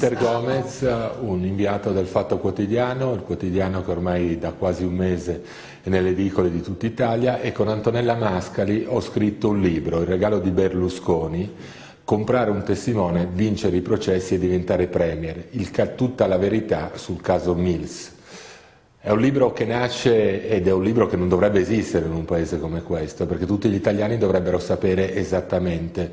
Peter Gomez, un inviato del Fatto Quotidiano, il quotidiano che ormai da quasi un mese è nelle edicole di tutta Italia e con Antonella Mascali ho scritto un libro, Il regalo di Berlusconi, comprare un testimone, vincere i processi e diventare premier, il, tutta la verità sul caso Mills. È un libro che nasce ed è un libro che non dovrebbe esistere in un paese come questo, perché tutti gli italiani dovrebbero sapere esattamente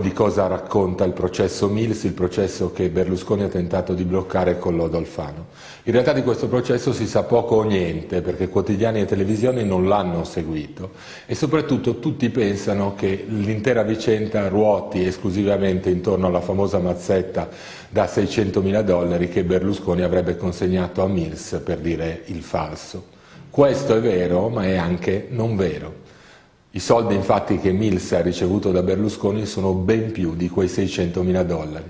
di cosa racconta il processo Mills, il processo che Berlusconi ha tentato di bloccare con Lodo Alfano. In realtà di questo processo si sa poco o niente perché quotidiani e televisioni non l'hanno seguito e soprattutto tutti pensano che l'intera vicenda ruoti esclusivamente intorno alla famosa mazzetta da 600 mila dollari che Berlusconi avrebbe consegnato a Mills per dire il falso. Questo è vero ma è anche non vero. I soldi infatti che Mills ha ricevuto da Berlusconi sono ben più di quei 600 mila dollari.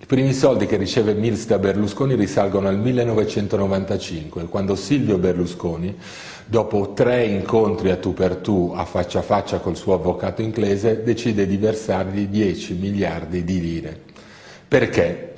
I primi soldi che riceve Mills da Berlusconi risalgono al 1995, quando Silvio Berlusconi, dopo tre incontri a tu per tu, a faccia a faccia col suo avvocato inglese, decide di versargli 10 miliardi di lire. Perché?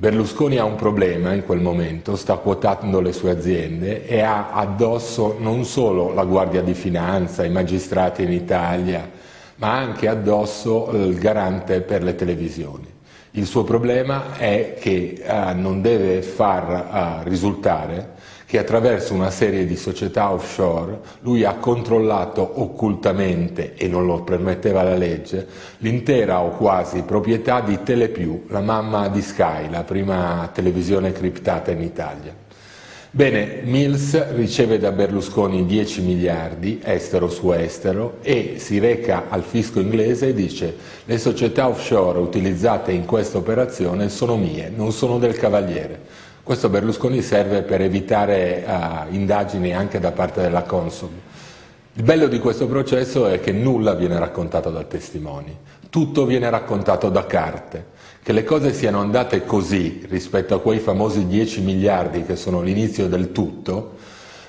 Berlusconi ha un problema in quel momento, sta quotando le sue aziende e ha addosso non solo la Guardia di Finanza, i magistrati in Italia, ma anche addosso il garante per le televisioni. Il suo problema è che eh, non deve far eh, risultare che attraverso una serie di società offshore lui ha controllato occultamente, e non lo permetteva la legge, l'intera o quasi proprietà di Telepiù, la mamma di Sky, la prima televisione criptata in Italia. Bene, Mills riceve da Berlusconi 10 miliardi estero su estero e si reca al fisco inglese e dice le società offshore utilizzate in questa operazione sono mie, non sono del Cavaliere. Questo Berlusconi serve per evitare uh, indagini anche da parte della Consul. Il bello di questo processo è che nulla viene raccontato da testimoni, tutto viene raccontato da carte. Che le cose siano andate così rispetto a quei famosi 10 miliardi che sono l'inizio del tutto,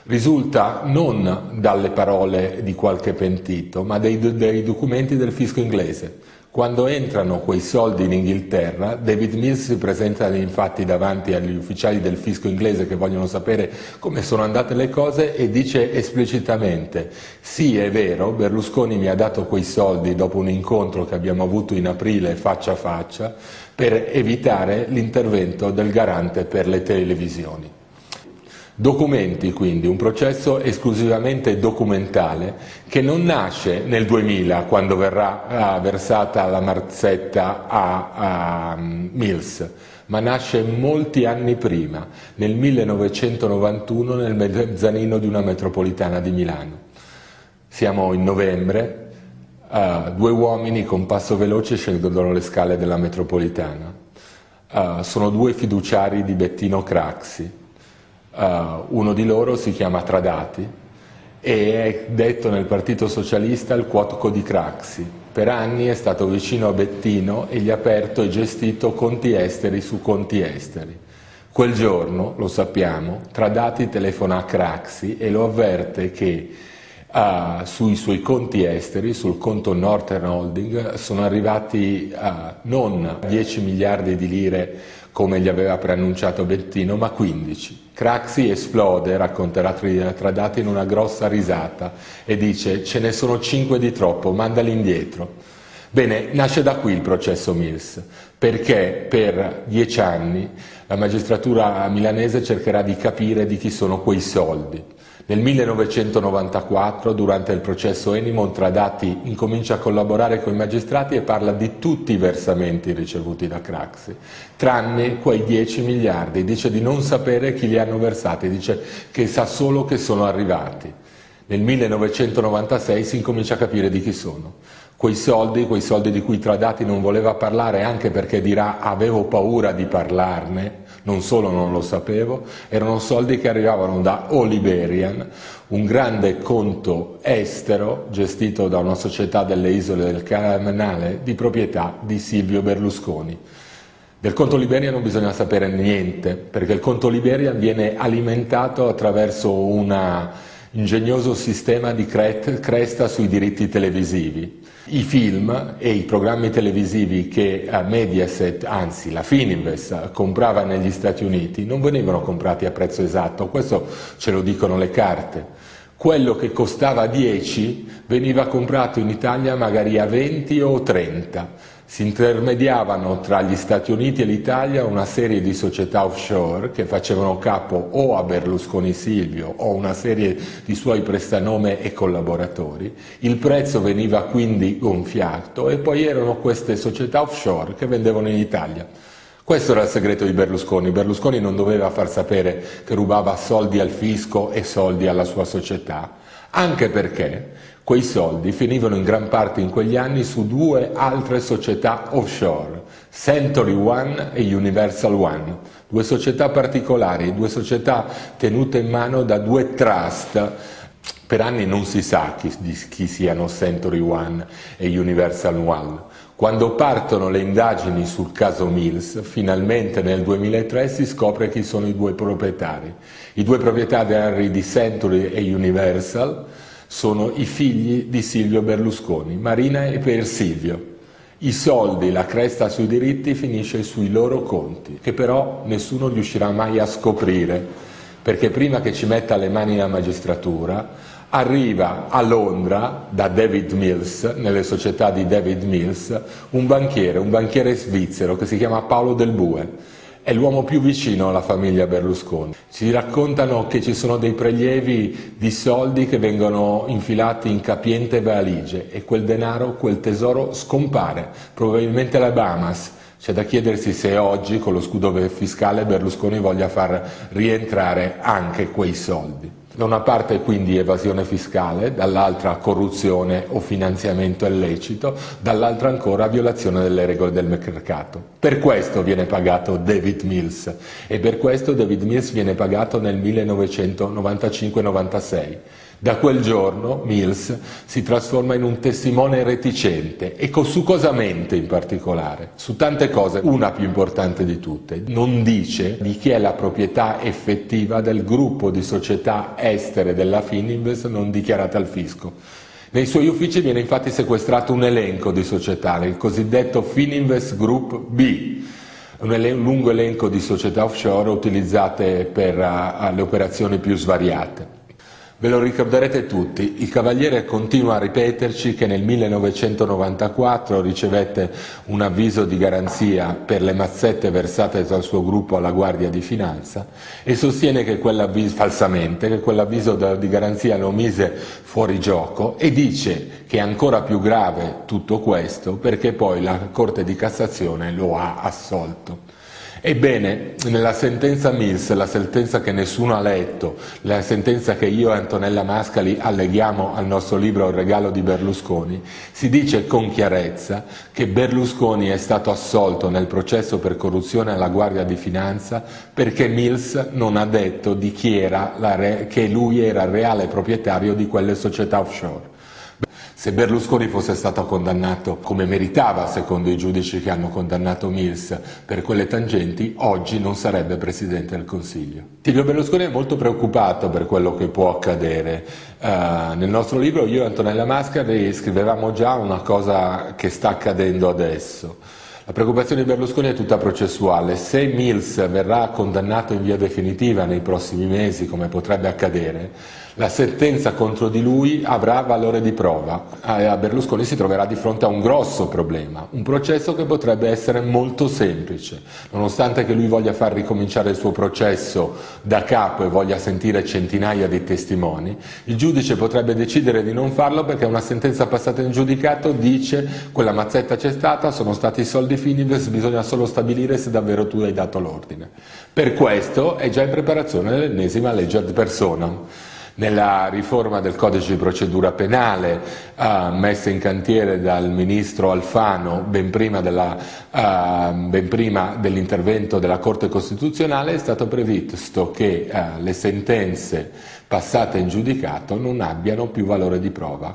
risulta non dalle parole di qualche pentito, ma dei, dei documenti del fisco inglese. Quando entrano quei soldi in Inghilterra, David Mills si presenta infatti davanti agli ufficiali del fisco inglese che vogliono sapere come sono andate le cose e dice esplicitamente sì è vero, Berlusconi mi ha dato quei soldi dopo un incontro che abbiamo avuto in aprile faccia a faccia per evitare l'intervento del garante per le televisioni. Documenti quindi, un processo esclusivamente documentale che non nasce nel 2000 quando verrà uh, versata la marzetta a, a um, Mills, ma nasce molti anni prima, nel 1991 nel mezzanino di una metropolitana di Milano. Siamo in novembre, uh, due uomini con passo veloce scendono le scale della metropolitana. Uh, sono due fiduciari di Bettino Craxi Uh, uno di loro si chiama Tradati e è detto nel Partito Socialista il Quotco di Craxi. Per anni è stato vicino a Bettino e gli ha aperto e gestito conti esteri su conti esteri. Quel giorno, lo sappiamo, Tradati telefona a Craxi e lo avverte che uh, sui suoi conti esteri, sul conto Northern Holding, sono arrivati uh, non 10 miliardi di lire come gli aveva preannunciato Bettino, ma 15. Craxi esplode, racconterà Tradati in una grossa risata e dice ce ne sono 5 di troppo, mandali indietro. Bene, nasce da qui il processo Mills, perché per dieci anni la magistratura milanese cercherà di capire di chi sono quei soldi. Nel 1994, durante il processo Eni, Montradati incomincia a collaborare con i magistrati e parla di tutti i versamenti ricevuti da Craxi, tranne quei 10 miliardi. Dice di non sapere chi li hanno versati, dice che sa solo che sono arrivati. Nel 1996 si incomincia a capire di chi sono. Quei soldi, quei soldi di cui Tradati non voleva parlare anche perché dirà avevo paura di parlarne, non solo non lo sapevo, erano soldi che arrivavano da Oliberian, un grande conto estero gestito da una società delle isole del Canale di proprietà di Silvio Berlusconi. Del conto Liberian non bisogna sapere niente, perché il conto Liberian viene alimentato attraverso una ingegnoso sistema di cresta sui diritti televisivi. I film e i programmi televisivi che Mediaset, anzi la Fininvest, comprava negli Stati Uniti non venivano comprati a prezzo esatto, questo ce lo dicono le carte. Quello che costava 10 veniva comprato in Italia magari a 20 o 30 si intermediavano tra gli Stati Uniti e l'Italia una serie di società offshore che facevano capo o a Berlusconi Silvio o una serie di suoi prestanome e collaboratori. Il prezzo veniva quindi gonfiato e poi erano queste società offshore che vendevano in Italia. Questo era il segreto di Berlusconi. Berlusconi non doveva far sapere che rubava soldi al fisco e soldi alla sua società, anche perché Quei soldi finivano in gran parte in quegli anni su due altre società offshore, Century One e Universal One, due società particolari, due società tenute in mano da due trust. Per anni non si sa chi, chi siano Century One e Universal One. Quando partono le indagini sul caso Mills, finalmente nel 2003 si scopre chi sono i due proprietari. I due proprietari di Century e Universal sono i figli di Silvio Berlusconi, Marina e Per Silvio. I soldi, la cresta sui diritti finisce sui loro conti, che però nessuno riuscirà mai a scoprire, perché prima che ci metta le mani la magistratura, arriva a Londra da David Mills, nelle società di David Mills, un banchiere, un banchiere svizzero che si chiama Paolo Del Bue è l'uomo più vicino alla famiglia Berlusconi. Ci raccontano che ci sono dei prelievi di soldi che vengono infilati in capiente valigie e quel denaro, quel tesoro scompare, probabilmente alle Bahamas. C'è da chiedersi se oggi con lo scudo fiscale Berlusconi voglia far rientrare anche quei soldi. Da una parte quindi evasione fiscale, dall'altra corruzione o finanziamento illecito, dall'altra ancora violazione delle regole del mercato. Per questo viene pagato David Mills e per questo David Mills viene pagato nel 1995-96. Da quel giorno Mills si trasforma in un testimone reticente e su cosa mente in particolare? Su tante cose, una più importante di tutte, non dice di chi è la proprietà effettiva del gruppo di società estere della Fininvest non dichiarate al fisco. Nei suoi uffici viene infatti sequestrato un elenco di società, il cosiddetto Fininvest Group B, un lungo elenco di società offshore utilizzate per uh, le operazioni più svariate. Ve lo ricorderete tutti, il Cavaliere continua a ripeterci che nel 1994 ricevette un avviso di garanzia per le mazzette versate dal suo gruppo alla Guardia di Finanza e sostiene che falsamente che quell'avviso di garanzia lo mise fuori gioco e dice che è ancora più grave tutto questo perché poi la Corte di Cassazione lo ha assolto. Ebbene, nella sentenza Mills, la sentenza che nessuno ha letto, la sentenza che io e Antonella Mascali alleghiamo al nostro libro Il regalo di Berlusconi, si dice con chiarezza che Berlusconi è stato assolto nel processo per corruzione alla Guardia di Finanza perché Mills non ha detto di chi era re- che lui era il reale proprietario di quelle società offshore. Se Berlusconi fosse stato condannato come meritava, secondo i giudici che hanno condannato Mills, per quelle tangenti, oggi non sarebbe Presidente del Consiglio. Silvio Berlusconi è molto preoccupato per quello che può accadere. Uh, nel nostro libro io e Antonella Mascari scrivevamo già una cosa che sta accadendo adesso. La preoccupazione di Berlusconi è tutta processuale. Se Mills verrà condannato in via definitiva nei prossimi mesi, come potrebbe accadere, la sentenza contro di lui avrà valore di prova. A Berlusconi si troverà di fronte a un grosso problema, un processo che potrebbe essere molto semplice. Nonostante che lui voglia far ricominciare il suo processo da capo e voglia sentire centinaia di testimoni, il giudice potrebbe decidere di non farlo perché una sentenza passata in giudicato dice quella mazzetta c'è stata, sono stati i soldi Finives, bisogna solo stabilire se davvero tu hai dato l'ordine. Per questo è già in preparazione l'ennesima legge ad personam nella riforma del codice di procedura penale uh, messa in cantiere dal ministro Alfano ben prima, della, uh, ben prima, dell'intervento della Corte Costituzionale è stato previsto che uh, le sentenze passate in giudicato non abbiano più valore di prova.